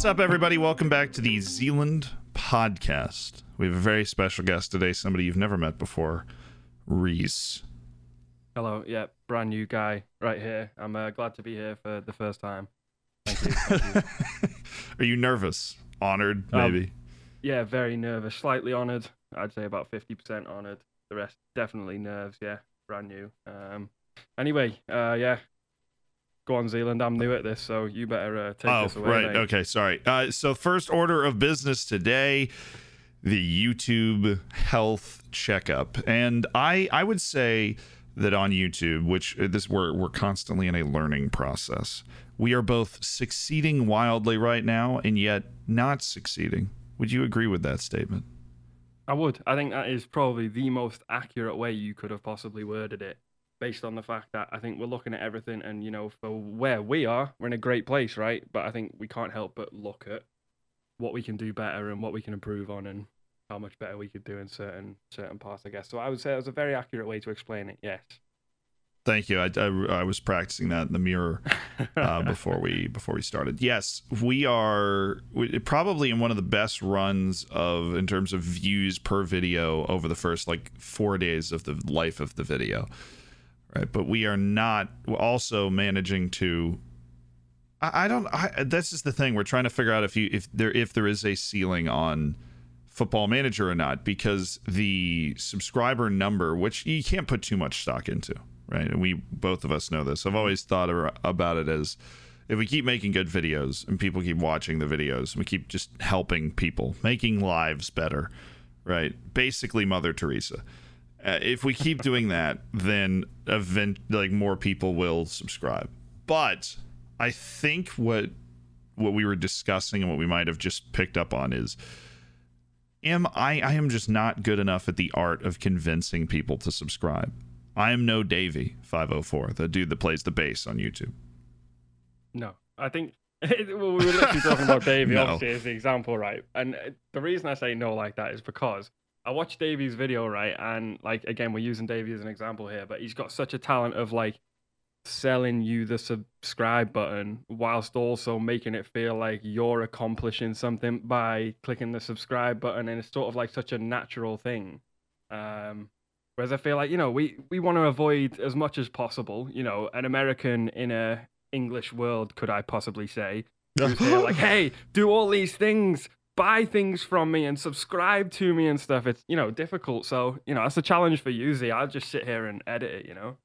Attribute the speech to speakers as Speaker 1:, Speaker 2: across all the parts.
Speaker 1: What's up, everybody? Welcome back to the Zealand podcast. We have a very special guest today, somebody you've never met before, Reece.
Speaker 2: Hello, yeah, brand new guy right here. I'm uh, glad to be here for the first time. Thank you. Thank you.
Speaker 1: Are you nervous? Honored,
Speaker 2: Um,
Speaker 1: maybe?
Speaker 2: yeah, very nervous, slightly honoured. I'd say about 50% honoured. The rest definitely nerves. Yeah, brand new. Um, anyway, uh, yeah, go on, Zealand. I'm new at this, so you better uh, take
Speaker 1: oh,
Speaker 2: this away.
Speaker 1: right.
Speaker 2: mate.
Speaker 1: Okay, sorry. Uh, so, first order of business today the YouTube health checkup. And I, I would say that on YouTube, which uh, this we're, we're constantly in a learning process, we are both succeeding wildly right now and yet not succeeding. Would you agree with that statement?
Speaker 2: I would. I think that is probably the most accurate way you could have possibly worded it, based on the fact that I think we're looking at everything, and you know, for where we are, we're in a great place, right? But I think we can't help but look at what we can do better and what we can improve on, and how much better we could do in certain certain parts, I guess. So I would say it was a very accurate way to explain it. Yes.
Speaker 1: Thank you. I, I, I was practicing that in the mirror uh, before we before we started. Yes, we are we, probably in one of the best runs of in terms of views per video over the first like four days of the life of the video, right? But we are not also managing to. I, I don't. I, that's just the thing. We're trying to figure out if you if there if there is a ceiling on football manager or not because the subscriber number which you can't put too much stock into right and we both of us know this i've always thought about it as if we keep making good videos and people keep watching the videos we keep just helping people making lives better right basically mother teresa uh, if we keep doing that then event like more people will subscribe but i think what what we were discussing and what we might have just picked up on is am I I am just not good enough at the art of convincing people to subscribe. I am no Davie504, the dude that plays the bass on YouTube.
Speaker 2: No, I think well, we were literally talking about Davey,
Speaker 1: No.
Speaker 2: obviously, as the example, right? And the reason I say no like that is because I watched Davie's video, right? And like again, we're using Davey as an example here, but he's got such a talent of like selling you the subscribe button whilst also making it feel like you're accomplishing something by clicking the subscribe button, and it's sort of like such a natural thing. Um, whereas I feel like you know we we want to avoid as much as possible, you know, an American in a English world, could I possibly say, like, hey, do all these things, buy things from me, and subscribe to me and stuff. It's you know difficult, so you know that's a challenge for you, Z. I'll just sit here and edit it, you know.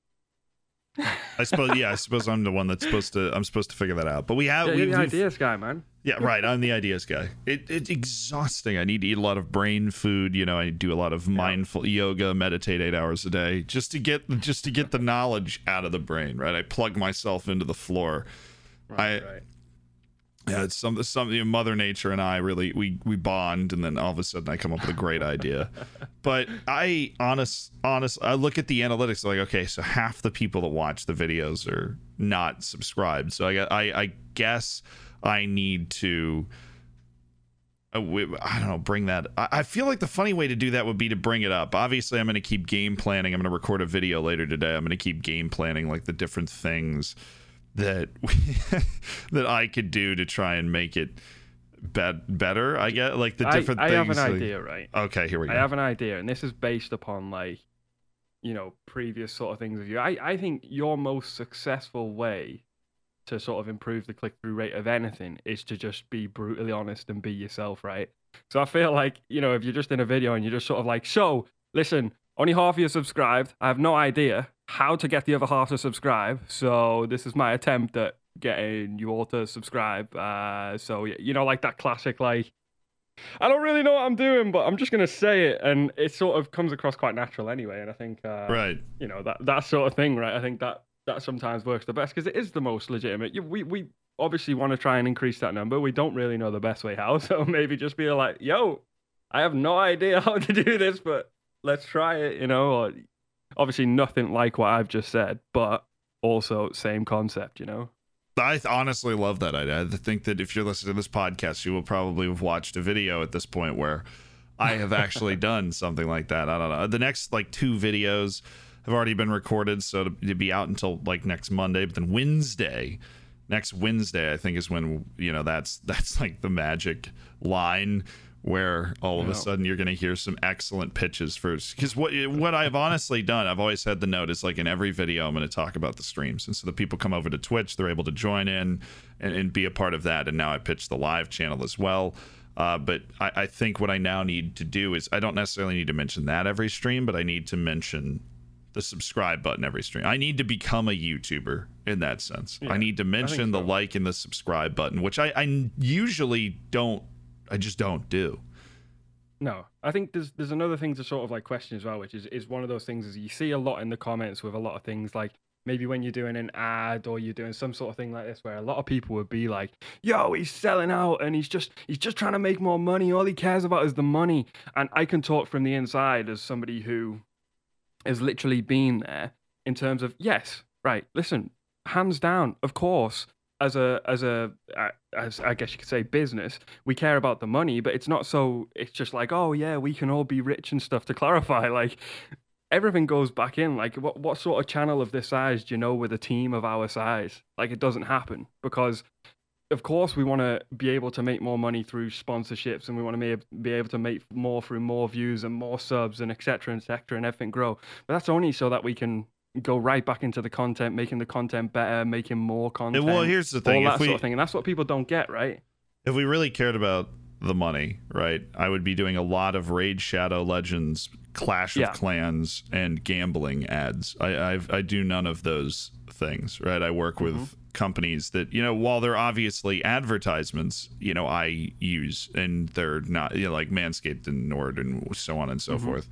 Speaker 1: I suppose yeah, I suppose I'm the one that's supposed to I'm supposed to figure that out. But we have
Speaker 2: Yeah,
Speaker 1: we,
Speaker 2: the ideas guy, man.
Speaker 1: Yeah, right. I'm the ideas guy. It, it's exhausting. I need to eat a lot of brain food. You know, I do a lot of mindful yoga, meditate eight hours a day, just to get just to get the knowledge out of the brain. Right. I plug myself into the floor.
Speaker 2: Right,
Speaker 1: I-
Speaker 2: right.
Speaker 1: Yeah, it's some something. Mother Nature and I really we we bond, and then all of a sudden I come up with a great idea. But I honest honest I look at the analytics like okay, so half the people that watch the videos are not subscribed. So I I I guess I need to. uh, I don't know. Bring that. I I feel like the funny way to do that would be to bring it up. Obviously, I'm going to keep game planning. I'm going to record a video later today. I'm going to keep game planning like the different things that that I could do to try and make it bet better. I get like the
Speaker 2: I,
Speaker 1: different
Speaker 2: I have
Speaker 1: things.
Speaker 2: an
Speaker 1: like-
Speaker 2: idea, right?
Speaker 1: okay, here we go.
Speaker 2: I have an idea, and this is based upon like, you know, previous sort of things of you. I, I think your most successful way to sort of improve the click through rate of anything is to just be brutally honest and be yourself, right? So I feel like, you know, if you're just in a video and you're just sort of like, so listen, only half of you subscribed. I have no idea how to get the other half to subscribe. So this is my attempt at getting you all to subscribe. Uh, so, you know, like that classic, like, I don't really know what I'm doing, but I'm just gonna say it, and it sort of comes across quite natural anyway. And I think, uh,
Speaker 1: right.
Speaker 2: you know, that that sort of thing, right? I think that that sometimes works the best because it is the most legitimate. You, we we obviously want to try and increase that number. We don't really know the best way how, so maybe just be like, "Yo, I have no idea how to do this, but let's try it," you know. Or obviously nothing like what I've just said, but also same concept, you know.
Speaker 1: I th- honestly love that idea. I think that if you're listening to this podcast, you will probably have watched a video at this point where I have actually done something like that. I don't know. The next like two videos have already been recorded, so to, to be out until like next Monday. But then Wednesday, next Wednesday, I think, is when you know that's that's like the magic line where all of
Speaker 2: Yeah.
Speaker 1: a sudden you're going to hear some excellent pitches first. Because what what I've honestly done, I've always had the note is like in every video, I'm going to talk about the streams, and so the people come over to Twitch, they're able to join in and, and be a part of that. And now I pitch the live channel as well. Uh, but I, I think what I now need to do is I don't necessarily need to mention that every stream, but I need to mention the subscribe button every stream. I need to become a YouTuber in that sense. I need to mention the like and the subscribe button, which I, I usually don't. I just don't do.
Speaker 2: No, I think there's there's another thing to sort of like question as well, which is is one of those things is you see a lot in the comments with a lot of things like maybe when you're doing an ad or you're doing some sort of thing like this where a lot of people would be like, "Yo, he's selling out and he's just he's just trying to make more money. All he cares about is the money." And I can talk from the inside as somebody who has literally been there in terms of yes, right. Listen, hands down, of course. As a as a as I guess you could say business, we care about the money, but it's not so. It's just like, oh yeah, we can all be rich and stuff. To clarify, like everything goes back in. Like, what what sort of channel of this size do you know with a team of our size? Like, it doesn't happen because, of course, we want to be able to make more money through sponsorships, and we want to be able to make more through more views and more subs and etc. etc. and everything grow. But that's only so that we can go right back into the content, making the content better, making more content.
Speaker 1: well, here's the thing, all
Speaker 2: that
Speaker 1: if we
Speaker 2: sort of thing, and that's what people don't get, right?
Speaker 1: if we really cared about the money, right, I would be doing a lot of Raid Shadow Legends, Clash
Speaker 2: Yeah.
Speaker 1: of Clans, and gambling ads. I I've, I do none of those things, right? I work with
Speaker 2: Mm-hmm.
Speaker 1: Companies that you know, while they're obviously advertisements, you know, I use, and they're not, you know, like Manscaped and Nord and so on and so
Speaker 2: Mm-hmm.
Speaker 1: forth.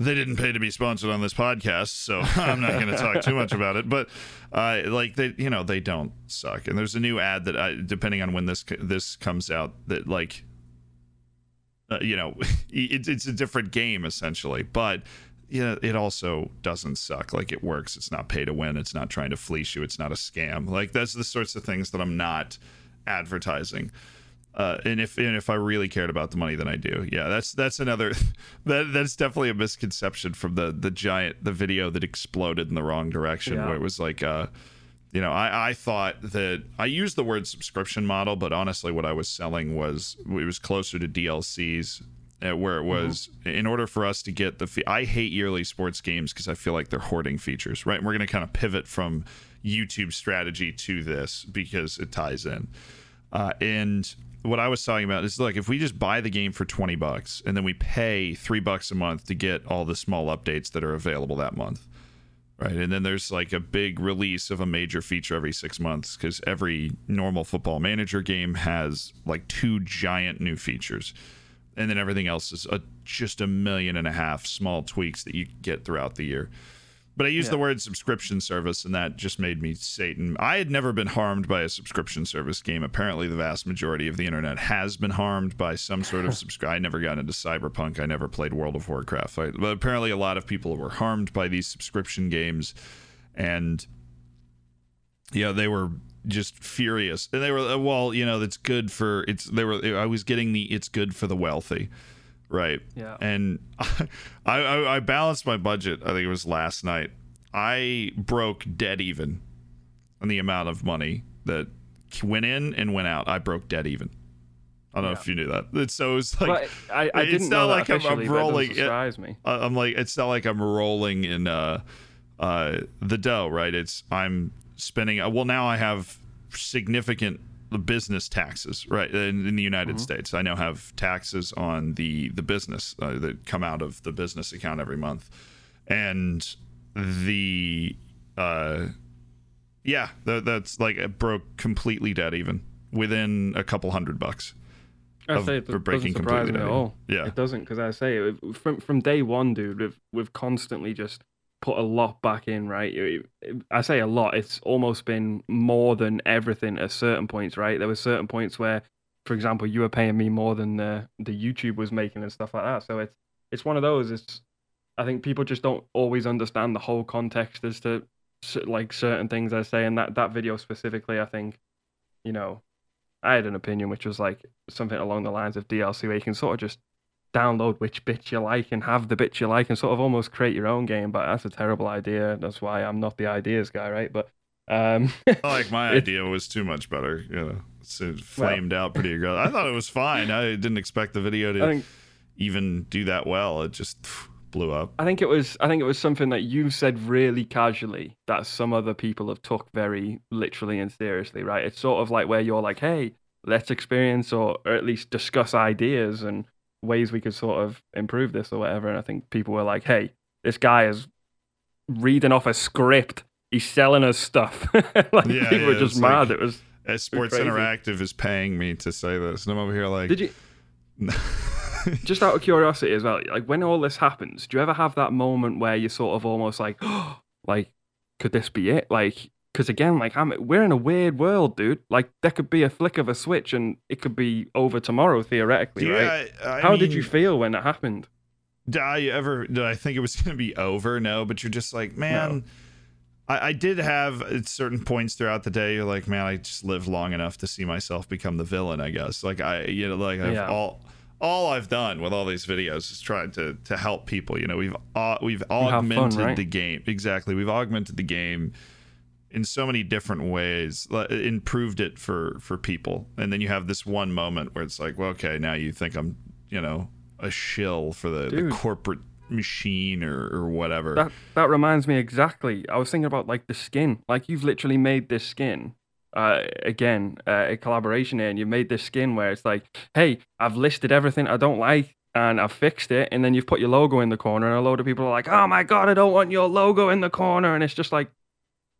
Speaker 1: They didn't pay to be sponsored on this podcast, so I'm not going to talk too much about it. But uh, like they, you know, they don't suck. And there's a new ad that, I, depending on when this this comes out, that like uh, you know, it's it's a different game essentially, but yeah, it also doesn't suck. Like it works. It's not pay to win. It's not trying to fleece you. It's not a scam. Like that's the sorts of things that I'm not advertising. Uh, and if and if I really cared about the money, then I do. Yeah, that's that's another that that's definitely a misconception from the the giant the video that exploded in the wrong direction
Speaker 2: Yeah.
Speaker 1: where it was like uh you know I, I thought that i used the word subscription model but honestly what i was selling was it was closer to dlcs where it was in order for us to get the fe- i hate yearly sports games because i feel like they're hoarding features right and we're going to kind of pivot from youtube strategy to this because it ties in uh, and what I was talking about is like if we just buy the game for 20 bucks and then we pay three bucks a month to get all the small updates that are available that month. Right. And then there's like a big release of a major feature every six months because every normal football manager game has like two giant new features. And then everything else is a, just a million and a half small tweaks that you get throughout the year. But I used the word subscription service, and that just made me Satan. I had never been harmed by a subscription service game. Apparently, the vast majority of the internet has been harmed by some sort of subscribe. I never got into Cyberpunk. I never played World of Warcraft. I, but apparently, a lot of people were harmed by these subscription games, and yeah, they were just furious. And they were uh, well, you know, that's good for it's. They were. I was getting the it's good for the wealthy, right?
Speaker 2: Yeah.
Speaker 1: and I, I I balanced my budget. I think it was last night. I broke dead even on the amount of money that went in and went out. I broke dead even. I don't know if you knew that. It's, so it's like
Speaker 2: But I, I
Speaker 1: it's
Speaker 2: didn't
Speaker 1: not
Speaker 2: know
Speaker 1: like I'm- I'm
Speaker 2: it
Speaker 1: rolling-
Speaker 2: surprise me.
Speaker 1: I'm like it's not like I'm rolling in uh uh the dough, right? It's I'm spending uh, well now I have significant business taxes, right? In, in the United States, I now have taxes on the the business uh, that come out of the business account every month, and the uh yeah, that, that's like it broke completely dead even within a couple hundred bucks.
Speaker 2: I say it
Speaker 1: for
Speaker 2: doesn't
Speaker 1: breaking
Speaker 2: surprise
Speaker 1: completely
Speaker 2: me at all.
Speaker 1: Yeah.
Speaker 2: it doesn't because I say it, from from day one, dude. We've we've constantly just put a lot back in, right? I say a lot. It's almost been more than everything at certain points, right? There were certain points where, for example, you were paying me more than the the YouTube was making and stuff like that. So it's it's one of those. It's I think people just don't always understand the whole context as to like certain things I say. And that that video specifically, I think, you know, I had an opinion which was like something along the lines of DLC where you can sort of just download which bit you like and have the bit you like and sort of almost create your own game. But that's a terrible idea. That's why I'm not the ideas guy, right? But Um,
Speaker 1: like my idea was too much better. You know, so it flamed well, out pretty aggressive. I thought it was fine. I didn't expect the video to think, even do that well. It just blew up.
Speaker 2: I think it was. I think it was something that you said really casually that some other people have took very literally and seriously. Right? It's sort of like where you're like, hey, let's experience or, or at least discuss ideas and ways we could sort of improve this or whatever. And I think people were like, hey, this guy is reading off a script he's selling us stuff. like yeah, people yeah, were just mad. Like, it was
Speaker 1: uh, Sports Interactive is paying me to say this, and I'm over here like.
Speaker 2: Did you? just out of curiosity as well, like when all this happens, do you ever have that moment where you're sort of almost like, oh, like, could this be it? Like, because again, like I'm, we're in a weird world, dude. Like there could be a flick of a switch and it could be over tomorrow theoretically, yeah, right? I, I How mean, did you feel when it happened?
Speaker 1: Did I ever? Did I think it was going to be over? No, but you're just like, man. No I, I did have at certain points throughout the day, you're like, man, I just lived long enough to see myself become the villain. I guess, like I, you know, like I've yeah. all all I've done with all these videos is trying to to help people. You know, we've uh, we've augmented fun, right? the game exactly. We've augmented the game in so many different ways, improved it for for people. And then you have this one moment where it's like, well, okay, now you think I'm, you know, a shill for the, the corporate machine or, or whatever.
Speaker 2: That that reminds me exactly. I was thinking about like the skin. Like you've literally made this skin. Uh, again, uh, a collaboration here, and you made this skin where it's like, hey, I've listed everything I don't like, and I've fixed it, and then you've put your logo in the corner, and a load of people are like, oh my god, I don't want your logo in the corner, and it's just like,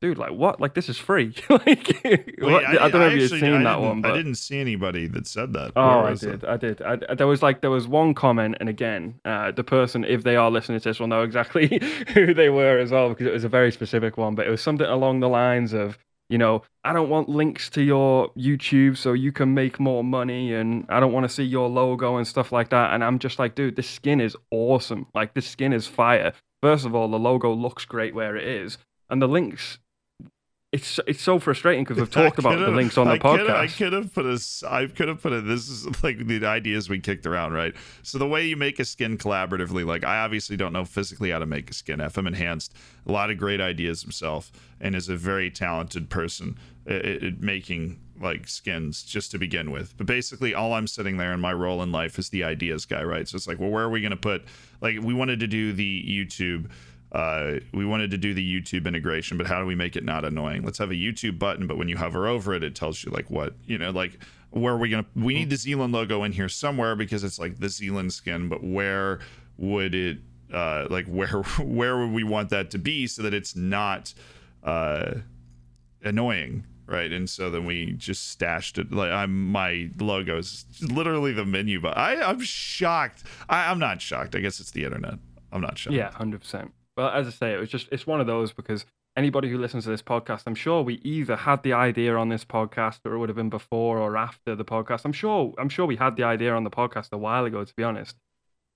Speaker 2: dude, like what? Like this is free. like, Wait,
Speaker 1: I, I, don't know I if you've seen that one. But... I didn't see anybody that said that.
Speaker 2: Oh, I did, I did. I did. there was like there was one comment, and again, uh, the person, if they are listening to this, will know exactly who they were as well because it was a very specific one. But it was something along the lines of, you know, I don't want links to your YouTube so you can make more money, and I don't want to see your logo and stuff like that. And I'm just like, dude, this skin is awesome. Like this skin is fire. First of all, the logo looks great where it is, and the links it's it's so frustrating because we've talked about the links on the
Speaker 1: I
Speaker 2: podcast.
Speaker 1: I could have put a I could have put it. This is like the ideas we kicked around, right? So the way you make a skin collaboratively, like I obviously don't know physically how to make a skin. FM enhanced a lot of great ideas himself, and is a very talented person at, at making like skins just to begin with. But basically, all I'm sitting there in my role in life is the ideas guy, right? So it's like, well, where are we going to put? Like we wanted to do the YouTube uh, we wanted to do the YouTube integration, but how do we make it not annoying? Let's have a YouTube button, but when you hover over it, it tells you like what you know, like where are we gonna? We need the Zealand logo in here somewhere because it's like the Zealand skin, but where would it? Uh, like where where would we want that to be so that it's not uh, annoying? right and so then we just stashed it like i'm my logo is literally the menu but i i'm shocked I, i'm not shocked i guess it's the internet i'm not shocked
Speaker 2: yeah 100% well, as I say, it was just it's one of those because anybody who listens to this podcast, I'm sure we either had the idea on this podcast or it would have been before or after the podcast. I'm sure I'm sure we had the idea on the podcast a while ago, to be honest.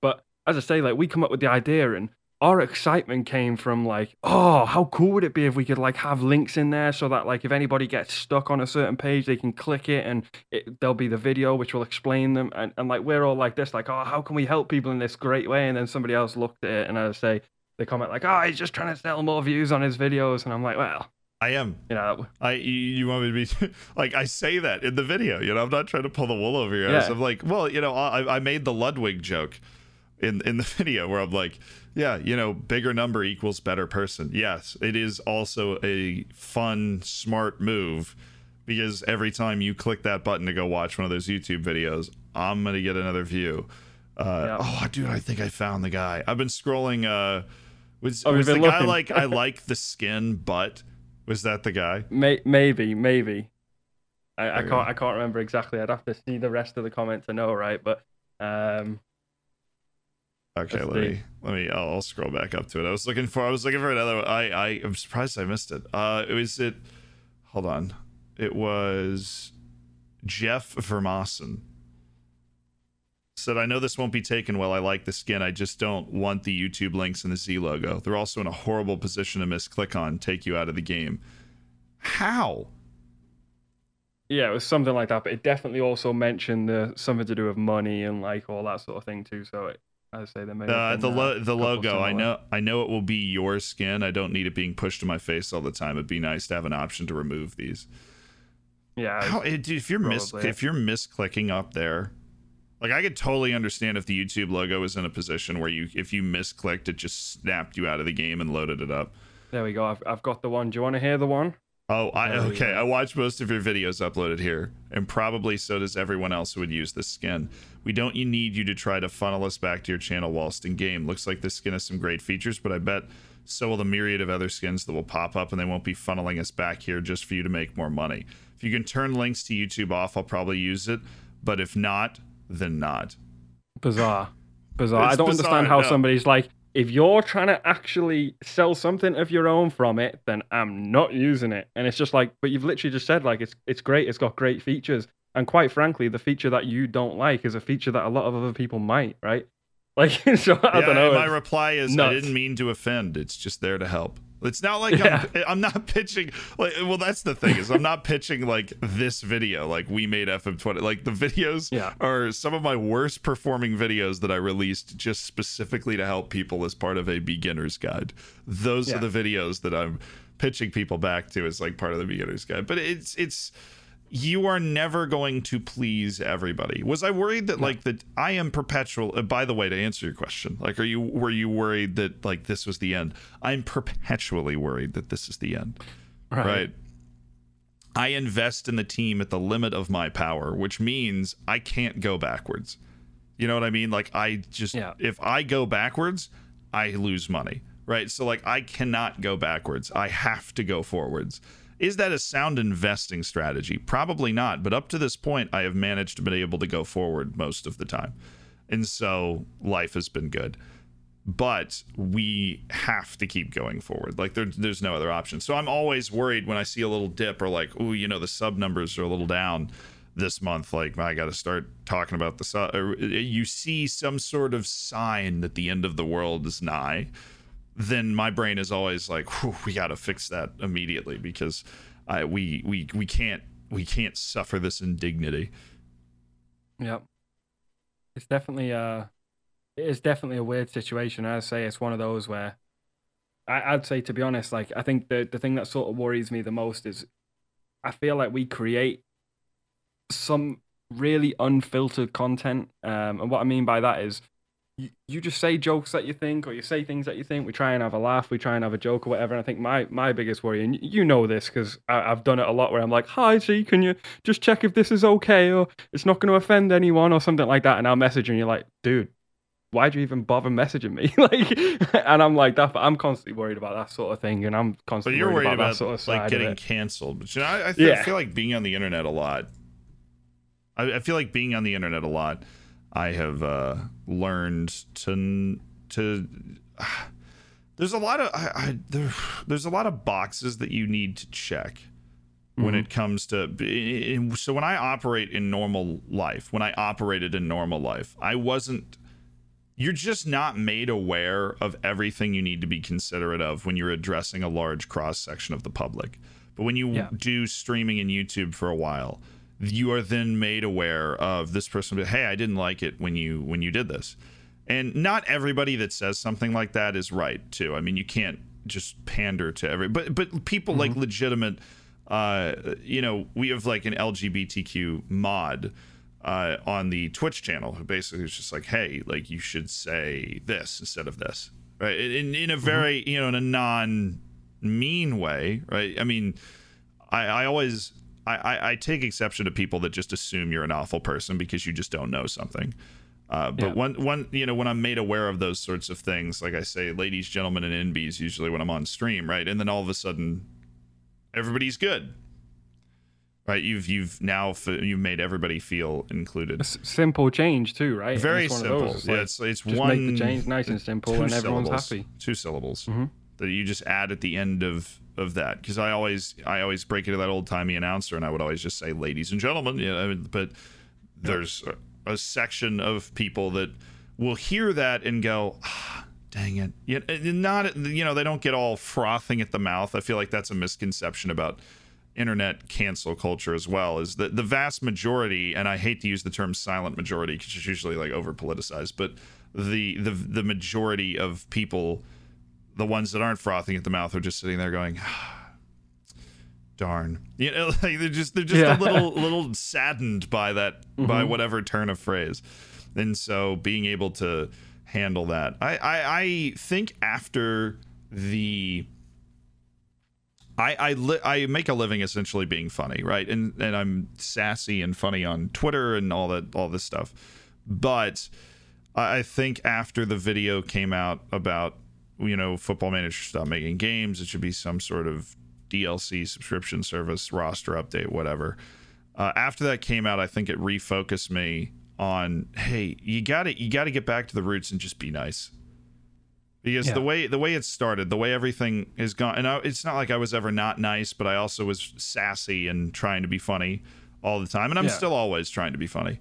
Speaker 2: But as I say, like we come up with the idea and our excitement came from like, oh, how cool would it be if we could like have links in there so that like if anybody gets stuck on a certain page, they can click it and it, there'll be the video which will explain them. And, and like we're all like this, like, oh, how can we help people in this great way? And then somebody else looked at it and I say, they comment like, "Oh, he's just trying to sell more views on his videos," and I'm like, "Well."
Speaker 1: I am.
Speaker 2: You know,
Speaker 1: I you want me to be like I say that in the video. You know, I'm not trying to pull the wool over your ass. Yeah. I'm like, well, you know, I, I made the Ludwig joke in in the video where I'm like, yeah, you know, bigger number equals better person. Yes, it is also a fun, smart move because every time you click that button to go watch one of those YouTube videos, I'm gonna get another view. Uh, yeah. Oh, dude, I think I found the guy. I've been scrolling. Uh, was, oh, was the guy like I like the skin, but was that the guy?
Speaker 2: May- maybe, maybe. I, I can't. I can't remember exactly. I'd have to see the rest of the comment to know, right? But um,
Speaker 1: okay, let me let me. I'll, I'll, scroll back up to it. I was looking for. I was looking for another. I I am surprised I missed it. Uh, it was it. Hold on. It was Jeff Vermassen said, I know this won't be taken well. I like the skin. I just don't want the YouTube links and the Z logo. They're also in a horrible position to misclick on, take you out of the game. How?
Speaker 2: Yeah, it was something like that, but it definitely also mentioned the something to do with money and like all that sort of thing too. So it, I say there may
Speaker 1: Uh, the lo- the logo. I know. I know it will be your skin. I don't need it being pushed to my face all the time. It'd be nice to have an option to remove these.
Speaker 2: Yeah,
Speaker 1: How, if you're mis- if you're misclicking up there, like I could totally understand if the YouTube logo was in a position where you if you misclicked, it just snapped you out of the game and loaded it up.
Speaker 2: there we go. I've, I've got the one. Do you want to hear the one?
Speaker 1: Oh, I
Speaker 2: Oh,
Speaker 1: okay. I watch most of your videos uploaded here, and probably so does everyone else who would use this skin. We don't you need you to try to funnel us back to your channel whilst in game. Looks like this skin has some great features, but I bet so will the myriad of other skins that will pop up, and they won't be funneling us back here just for you to make more money. If you can turn links to YouTube off, I'll probably use it, but if not, then not.
Speaker 2: Bizarre. Bizarre. I don't
Speaker 1: bizarre,
Speaker 2: understand how
Speaker 1: no.
Speaker 2: somebody's like, if you're trying to actually sell something of your own from it, then I'm not using it. And it's just like, but you've literally just said like it's it's great, it's got great features. And quite frankly, the feature that you don't like is a feature that a lot of other people might, right? Like so I
Speaker 1: yeah,
Speaker 2: don't know.
Speaker 1: My reply is I didn't mean to offend. It's just there to help. It's not like
Speaker 2: Yeah.
Speaker 1: I'm, I'm not pitching like well that's the thing is I'm not pitching like this video like we made FM20 like the videos
Speaker 2: Yeah.
Speaker 1: are some of my worst performing videos that I released just specifically to help people as part of a beginner's guide. Those
Speaker 2: Yeah.
Speaker 1: are the videos that I'm pitching people back to as like part of the beginner's guide. But it's it's you are never going to please everybody. Was I worried that like that I am perpetual uh, by the way to answer your question. Like are you were you worried that like this was the end? I'm perpetually worried that this is the end. Right. I invest in the team at the limit of my power, which means I can't go backwards. You know what I mean? Like I just
Speaker 2: Yeah.
Speaker 1: if I go backwards, I lose money. Right? So like I cannot go backwards. I have to go forwards. Is that a sound investing strategy? Probably not, but up to this point I have managed to be able to go forward most of the time. And so life has been good but we have to keep going forward. Like there, there's no other option. So I'm always worried when I see a little dip or like, oh, you know, the sub numbers are a little down this month. Like I got to start talking about the sub. Uh, you see some sort of sign that the end of the world is nigh. Then my brain is always like, we got to fix that immediately because I, we we we can't we can't suffer this indignity.
Speaker 2: Yep. It's definitely uh it is definitely a weird situation. I say it's one of those where I, I'd say to be honest, like I think the the thing that sort of worries me the most is I feel like we create some really unfiltered content. Um and what I mean by that is you, you just say jokes that you think or you say things that you think we try and have a laugh we try and have a joke or whatever and i think my my biggest worry and you know this because i've done it a lot where i'm like hi see can you just check if this is okay or it's not going to offend anyone or something like that and i'll message and you're like dude why'd you even bother messaging me like and i'm like that i'm constantly worried about that sort of thing and i'm
Speaker 1: But
Speaker 2: constantly
Speaker 1: you're
Speaker 2: worried, about,
Speaker 1: about
Speaker 2: that sort of
Speaker 1: like
Speaker 2: of
Speaker 1: getting
Speaker 2: it.
Speaker 1: canceled. But you know, I, I, feel, I feel like being on the internet a lot. I, I feel like being on the internet a lot. I have uh, learned to to. there's a lot of I, I, there, there's a lot of boxes that you need to check when
Speaker 2: Mhm.
Speaker 1: it comes to so when I operate in normal life, when I operated in normal life, I wasn't you're just not made aware of everything you need to be considerate of when you're addressing a large cross section of the public. But when you
Speaker 2: Yeah.
Speaker 1: do streaming in YouTube for a while, you are then made aware of this person. Hey, I didn't like it when you when you did this. And not everybody that says something like that is right too. I mean, you can't just pander to every. But but people like legitimate. Uh, you know, we have like an LGBTQ mod uh, on the Twitch channel who basically is just like, hey, like you should say this instead of this, right? In in a very you know in a non mean way, right? I mean, I I always. I, I, I take exception to people that just assume you're an awful person because you just don't know something. Uh, but
Speaker 2: Yeah.
Speaker 1: one one you know when I'm made aware of those sorts of things, like I say, ladies, gentlemen, and NBs usually when I'm on stream, right? And then all of a sudden, everybody's good, right? You've you've now f- you've made everybody feel included.
Speaker 2: S- simple change too right
Speaker 1: Very
Speaker 2: it's one of
Speaker 1: simple.
Speaker 2: those, it's
Speaker 1: yeah, it's it's
Speaker 2: just
Speaker 1: one
Speaker 2: make the change nice and simple and everyone's happy
Speaker 1: Two syllables
Speaker 2: Mhm.
Speaker 1: That you just add at the end of of that because I always I always break into that old timey announcer and I would always just say ladies and gentlemen, you know, but there's a, a section of people that will hear that and go. Ah, Dang it! Yeah, not you know they don't get all frothing at the mouth. I feel like that's a misconception about internet cancel culture as well. Is that the vast majority, and I hate to use the term silent majority because it's usually like over politicized, but the the the majority of people, the ones that aren't frothing at the mouth, are just sitting there going. Darn, you know, like they're just they're just
Speaker 2: Yeah.
Speaker 1: a little little saddened by that by
Speaker 2: Mhm.
Speaker 1: whatever turn of phrase, and so being able to handle that, I I, I think after the I I, li- I make a living essentially being funny, right? And and I'm sassy and funny on Twitter and all that all this stuff. But I I think after the video came out about you know Football Manager stop making games, it should be some sort of DLC subscription service, roster update, whatever. Uh, after that came out, I think it refocused me on hey, you got to you got to get back to the roots and just be nice because
Speaker 2: Yeah.
Speaker 1: the way the way it started, the way everything has gone, and I, it's not like I was ever not nice, but I also was sassy and trying to be funny all the time, and I'm
Speaker 2: Yeah.
Speaker 1: still always trying to be funny.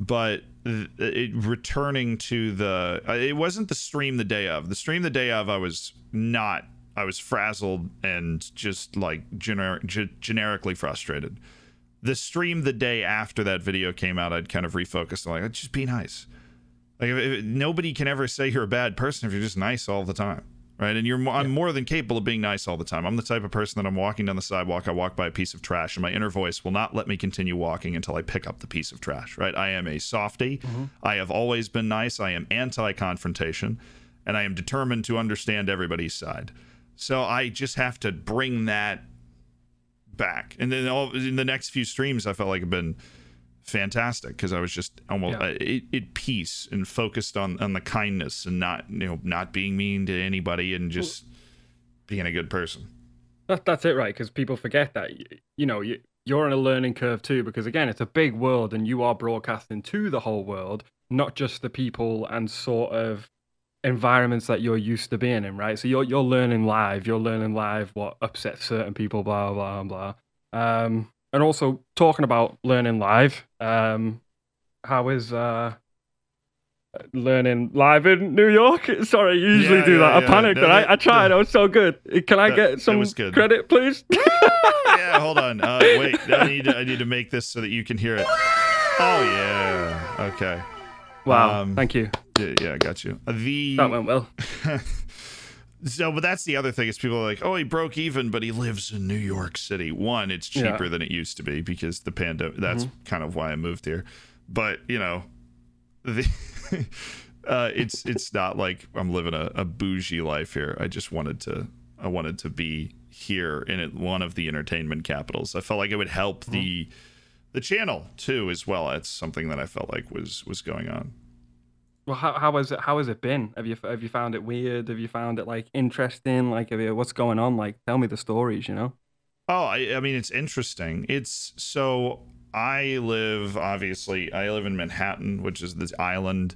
Speaker 1: But it, returning to the, uh, it wasn't the stream the day of. The stream the day of, I was not. I was frazzled and just like gener- ge- generically frustrated. The stream the day after that video came out, I'd kind of refocused on like, just be nice. Like if, if, nobody can ever say you're a bad person if you're just nice all the time, right? And you're I'm more than capable of being nice all the time. I'm the type of person that I'm walking down the sidewalk, I walk by a piece of trash, and my inner voice will not let me continue walking until I pick up the piece of trash, right? I am a softy. Mm-hmm. I have always been nice. I am anti-confrontation, and I am determined to understand everybody's side. So I just have to bring that back. And then all in the next few streams, I felt like I've been fantastic because I was just almost
Speaker 2: Yeah.
Speaker 1: uh, at, peace and focused on on the kindness and not you know not being mean to anybody and just being a good person.
Speaker 2: That, that's it, right? Because people forget that y- you know you, you're on a learning curve too. Because again, it's a big world, and you are broadcasting to the whole world, not just the people and sort of environments that you're used to being in, right? So you're you're learning live. You're learning live what upsets certain people, blah blah blah. Um, and also talking about learning live. Um, how is uh learning live in New York? Sorry, I usually
Speaker 1: Yeah,
Speaker 2: do
Speaker 1: yeah,
Speaker 2: that. I
Speaker 1: yeah.
Speaker 2: panicked.
Speaker 1: No,
Speaker 2: and I, I tried. I was so good. Can I
Speaker 1: That-
Speaker 2: get some credit, please?
Speaker 1: yeah, hold on. Uh, wait, I need to, I need to make this so that you can hear it. Oh yeah. Okay.
Speaker 2: Wow,
Speaker 1: Um,
Speaker 2: thank you.
Speaker 1: Yeah, yeah, I got you. Uh, The
Speaker 2: That went well.
Speaker 1: So, but that's the other thing is people are like, oh, he broke even, but he lives in New York City. One, it's
Speaker 2: Yeah.
Speaker 1: cheaper than it used to be because the pandemic. That's kind of why I moved here. But you know, the. Uh, it's it's not like I'm living a, a bougie life here. I just wanted to I wanted to be here in it, one of the entertainment capitals. I felt like it would help the the channel too as well. It's something that I felt like was was going on.
Speaker 2: Well, how how has it how has it been? Have you have you found it weird? Have you found it like interesting? Like, have you, what's going on? Like, tell me the stories. You know.
Speaker 1: Oh, I, I mean, it's interesting. It's so I live obviously. I live in Manhattan, which is this island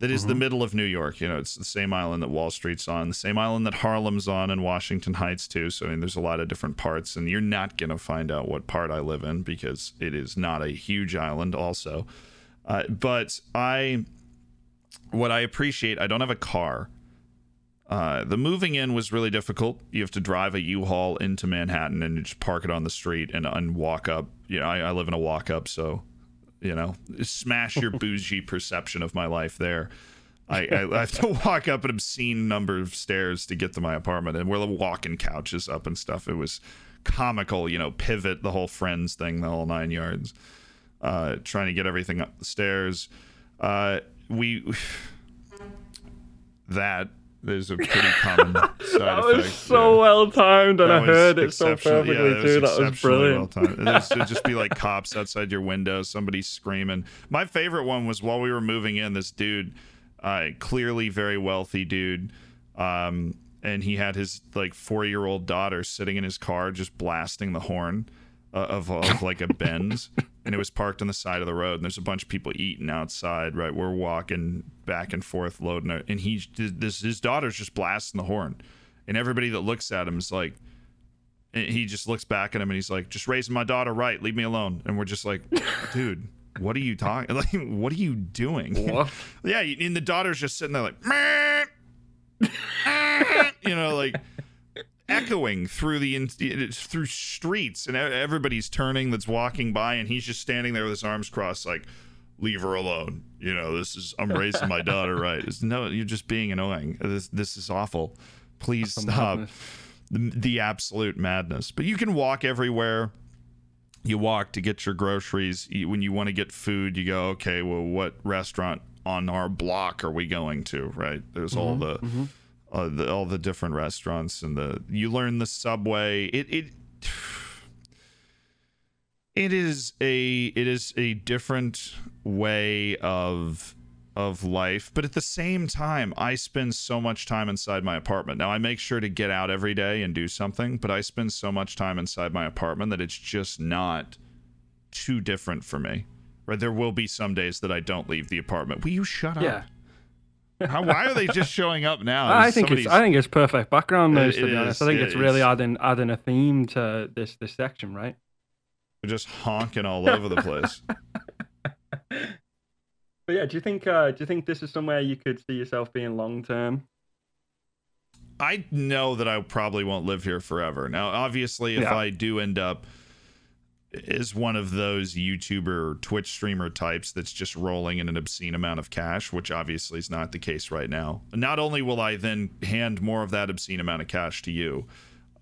Speaker 1: that is the middle of New York. You know, it's the same island that Wall Street's on, the same island that Harlem's on, and Washington Heights too. So I mean, there's a lot of different parts, and you're not gonna find out what part I live in because it is not a huge island. Also, uh, but I, what I appreciate, I don't have a car. Uh, the moving in was really difficult. You have to drive a U-Haul into Manhattan and just park it on the street and, and walk up. You know, I, I live in a walk up, so you know, smash your bougie perception of my life there. I, I, I have to walk up an obscene number of stairs to get to my apartment, and we're walking couches up and stuff. It was comical, you know, pivot the whole friends thing, the whole nine yards. Uh, trying to get everything up the stairs. Uh, we that is a pretty common side
Speaker 2: That was
Speaker 1: effect.
Speaker 2: so
Speaker 1: yeah.
Speaker 2: well timed, and
Speaker 1: That
Speaker 2: I heard it so perfectly
Speaker 1: yeah,
Speaker 2: too. That was brilliant.
Speaker 1: Well timed. It would just be like cops outside your window, somebody screaming. My favorite one was while we were moving in. This dude, uh, clearly very wealthy dude, um, and he had his like four year old daughter sitting in his car just blasting the horn uh, of, of like a Benz, and it was parked on the side of the road. And there's a bunch of people eating outside. Right, we're walking back and forth loading it, and he this his daughter's just blasting the horn, and everybody that looks at him is like. and He just looks back at him and he's like, "Just raising my daughter right. Leave me alone." And we're just like, "Dude, what are you talking? Like, what are you doing?"
Speaker 2: What?
Speaker 1: yeah, and the daughter's just sitting there like, you know, like echoing through the through streets, and everybody's turning that's walking by, and he's just standing there with his arms crossed, like, leave her alone. You know, this is I'm raising my daughter right. It's, no, you're just being annoying. This this is awful. Please stop. The, the absolute madness. But you can walk everywhere. You walk to get your groceries. You- When you want to get food, you go, okay, well, what restaurant on our block are we going to? Right? There's all the,
Speaker 2: mhm.
Speaker 1: Uh, the all the different restaurants and the you learn the subway. It it it is a it is a different way of of life. But at the same time i spend so much time inside my apartment. Now i make sure to get out every day and do something but i spend so much time inside my apartment that it's just not too different for me. Right there will be some days that i don't leave the apartment. Will you shut
Speaker 2: Yeah.
Speaker 1: up How, why are they just showing up now
Speaker 2: I think it's I think it's perfect background noise to be honest. I think
Speaker 1: it
Speaker 2: it's really
Speaker 1: is.
Speaker 2: adding adding a theme to this this section, right?
Speaker 1: they're just honking all over the place
Speaker 2: But yeah, do you think uh, do you think this is somewhere you could see yourself being long term?
Speaker 1: I know that I probably won't live here forever. Now, obviously, if
Speaker 2: Yeah.
Speaker 1: I do end up as one of those YouTuber or Twitch streamer types that's just rolling in an obscene amount of cash, which obviously is not the case right now, not only will I then hand more of that obscene amount of cash to you,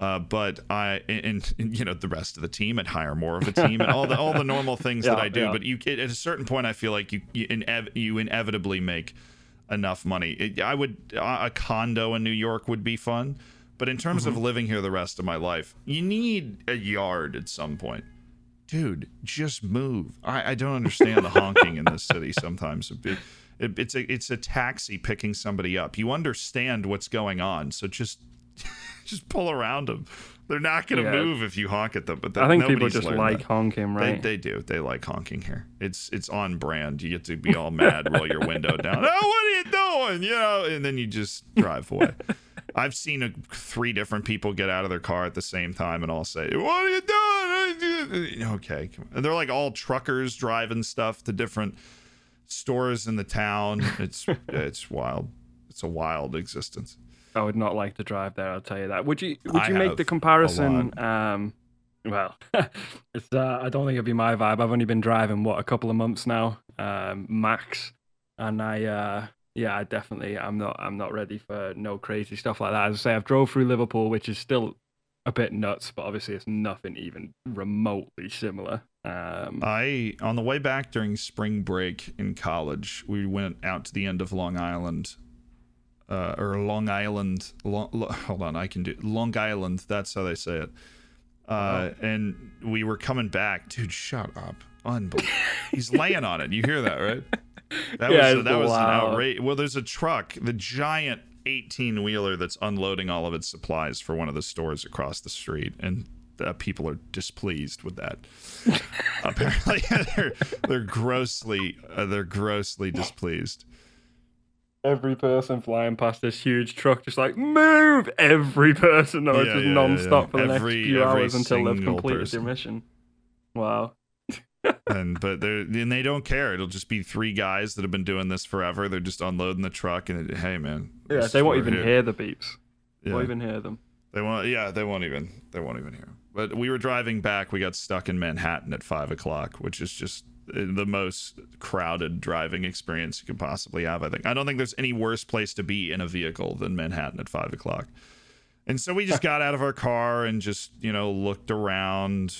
Speaker 1: uh, but I and, and, you know the rest of the team and hire more of a team and all the all the normal things that I do.
Speaker 2: yeah.
Speaker 1: But you at a certain point, I feel like you you, inev- you inevitably make enough money. It, I would a condo in New York would be fun, but in terms of living here the rest of my life, you need a yard at some point. Dude, just move. I, I don't understand the honking in this city sometimes. It, it, it's a it's a taxi picking somebody up. You understand what's going on, so just just pull around them. They're not going to
Speaker 2: Yeah.
Speaker 1: move if you honk at them. But
Speaker 2: I think people just like
Speaker 1: that.
Speaker 2: honking,
Speaker 1: They,
Speaker 2: right?
Speaker 1: they do. They like honking here. It's it's on brand. You get to be all mad, roll your window down. Oh, what are you doing? You know, and then you just drive away. I've seen a, three different people get out of their car at the same time and all say, "What are you doing?" Okay. And they're like all truckers driving stuff to different stores in the town. It's it's wild. It's a wild existence.
Speaker 2: I would not like to drive there. I'll tell you that. Would you? Would
Speaker 1: I
Speaker 2: you make the comparison? Um, well, it's. Uh, I don't think it'd be my vibe. I've only been driving what a couple of months now, um, max, and I. Uh, yeah, I definitely. I'm not. I'm not ready for no crazy stuff like that. As I say, I've drove through Liverpool, which is still a bit nuts, but obviously it's nothing even remotely similar. Um,
Speaker 1: I on the way back during spring break in college, we went out to the end of Long Island, uh, or Long Island. Long, lo- hold on, I can do Long Island. That's how they say it. Uh, And we were coming back, dude. Shut up! Unbelievable. He's laying on it. You hear that, right? That
Speaker 2: Yeah,
Speaker 1: was
Speaker 2: it's
Speaker 1: that was an outrage. Well, there's a truck, the giant 18 wheeler that's unloading all of its supplies for one of the stores across the street, and uh, people are displeased with that. Apparently, they're they're grossly uh, they're grossly displeased.
Speaker 2: Every person flying past this huge truck just like move every person it's
Speaker 1: Yeah,
Speaker 2: just
Speaker 1: yeah,
Speaker 2: non-stop
Speaker 1: yeah.
Speaker 2: for the
Speaker 1: Every-
Speaker 2: next few hours until they've completed
Speaker 1: person.
Speaker 2: their mission wow
Speaker 1: and but they're and they don't care. It'll just be three guys that have been doing this forever. They're just unloading the truck, and it, hey, man,
Speaker 2: yeah they won't even
Speaker 1: we're
Speaker 2: hear the beeps
Speaker 1: Yeah.
Speaker 2: won't even hear them
Speaker 1: They won't. Yeah, they won't even. They won't even hear. But we were driving back. We got stuck in Manhattan at five o'clock, which is just the most crowded driving experience you could possibly have. I think. I don't think there's any worse place to be in a vehicle than Manhattan at five o'clock. And so we just got out of our car and just you know looked around.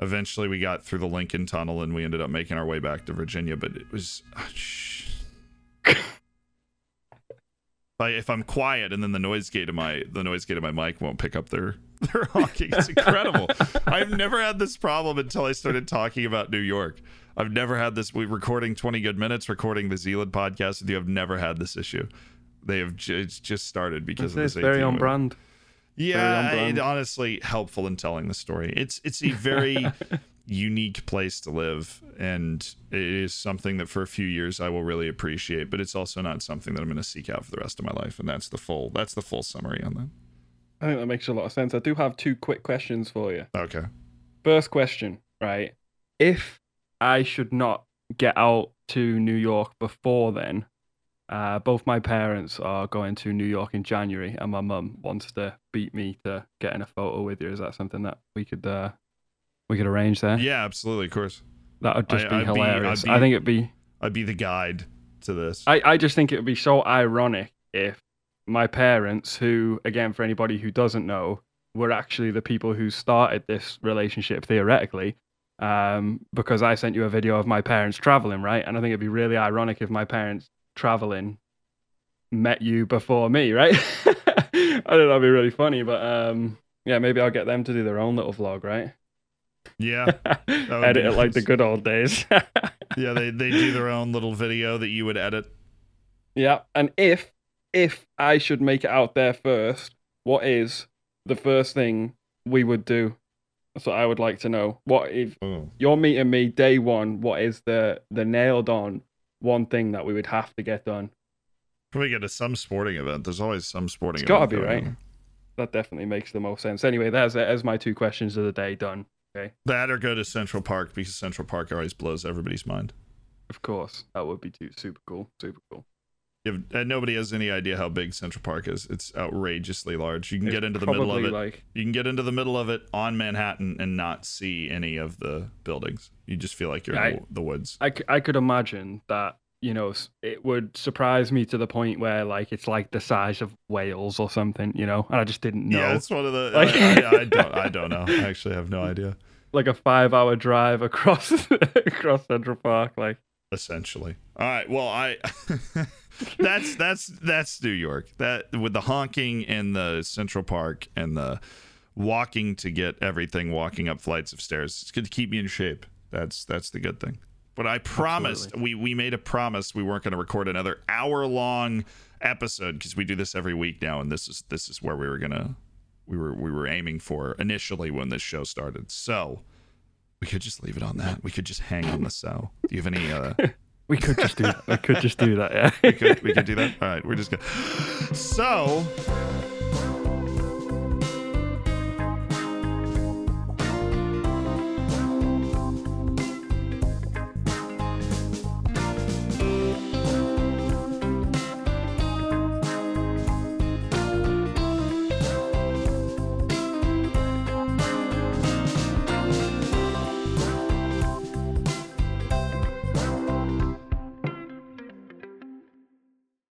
Speaker 1: Eventually, we got through the Lincoln Tunnel and we ended up making our way back to Virginia. But it was. Ah, shh. Like, if I'm quiet and then the noise gate of my the noise gate of my mic won't pick up their their honking. It's incredible. I've never had this problem until I started talking about New York. I've never had this. We recording 20 good minutes, recording the Zealand podcast with you. I've never had this issue. They have it's just started because
Speaker 2: it's
Speaker 1: of this.
Speaker 2: very
Speaker 1: 18
Speaker 2: on
Speaker 1: movie.
Speaker 2: brand
Speaker 1: Yeah,
Speaker 2: on
Speaker 1: it
Speaker 2: brand.
Speaker 1: honestly helpful in telling the story. It's it's a very unique place to live, and it is something that for a few years I will really appreciate. But it's also not something that I'm going to seek out for the rest of my life. And that's the full that's the full summary on that.
Speaker 2: I think that makes a lot of sense i do have two quick questions for you
Speaker 1: Okay.
Speaker 2: first question right if i should not get out to new york before then uh, both my parents are going to New York in January, and my mum wants to beat me to getting a photo with you. Is that something that we could uh, we could arrange there?
Speaker 1: Yeah, absolutely, of course.
Speaker 2: That would just
Speaker 1: I-
Speaker 2: be
Speaker 1: I'd
Speaker 2: hilarious.
Speaker 1: I'd
Speaker 2: I think it'd be.
Speaker 1: I'd be the guide to this.
Speaker 2: I, I just think it would be so ironic if my parents, who, again, for anybody who doesn't know, were actually the people who started this relationship theoretically. Um, because I sent you a video of my parents traveling, right? And I think it'd be really ironic if my parents traveling met you before me, right? I think that'd be really funny, but um, yeah, maybe I'll get them to do their own little vlog, right?
Speaker 1: yeah,
Speaker 2: Edit it like the good old days.
Speaker 1: yeah. They they do their own little video that you would edit.
Speaker 2: Yeah, and if if I should make it out there first, what is the first thing we would do? That's what I would like to know. What if
Speaker 1: Oh.
Speaker 2: you're meeting me day one? What is the the nailed on one thing that we would have to get done?
Speaker 1: Probably get to some sporting event. There's always some sporting.
Speaker 2: It's gotta be, right?
Speaker 1: on.
Speaker 2: That definitely makes the most sense. Anyway, that's there's my two questions of the day done. Okay.
Speaker 1: That or go to Central Park because Central Park always blows everybody's mind.
Speaker 2: Of course, that would be too super cool, super cool.
Speaker 1: Have, uh, and nobody has any idea how big Central Park is. It's outrageously large. You can
Speaker 2: It's
Speaker 1: get into the middle of it.
Speaker 2: Like
Speaker 1: You can get into the middle of it on Manhattan and not see any of the buildings. You just feel like you're in
Speaker 2: I-
Speaker 1: the, the woods.
Speaker 2: I could imagine that you know it would surprise me to the point where like it's like the size of Wales or something, you know, and I just didn't know.
Speaker 1: Yeah, it's one of the.
Speaker 2: Like-
Speaker 1: I, I, I don't. I don't know. I actually have no idea.
Speaker 2: like a five hour drive across across Central Park. Like
Speaker 1: Essentially. All right. Well, I. that's that's that's New York. That with the honking and the Central Park and the walking to get everything, walking up flights of stairs. It's good to keep me in shape. That's that's the good thing. But I promised we we made a promise we weren't going to record another hour long episode because we do this every week now, and this is this is where we were gonna we were we were aiming for initially when this show started. So we could just leave it on that. We could just hang on the so. Do you have any? uh
Speaker 2: we could just do that. We could just do that. Yeah.
Speaker 1: we could we could do that. All right, we're just gonna. So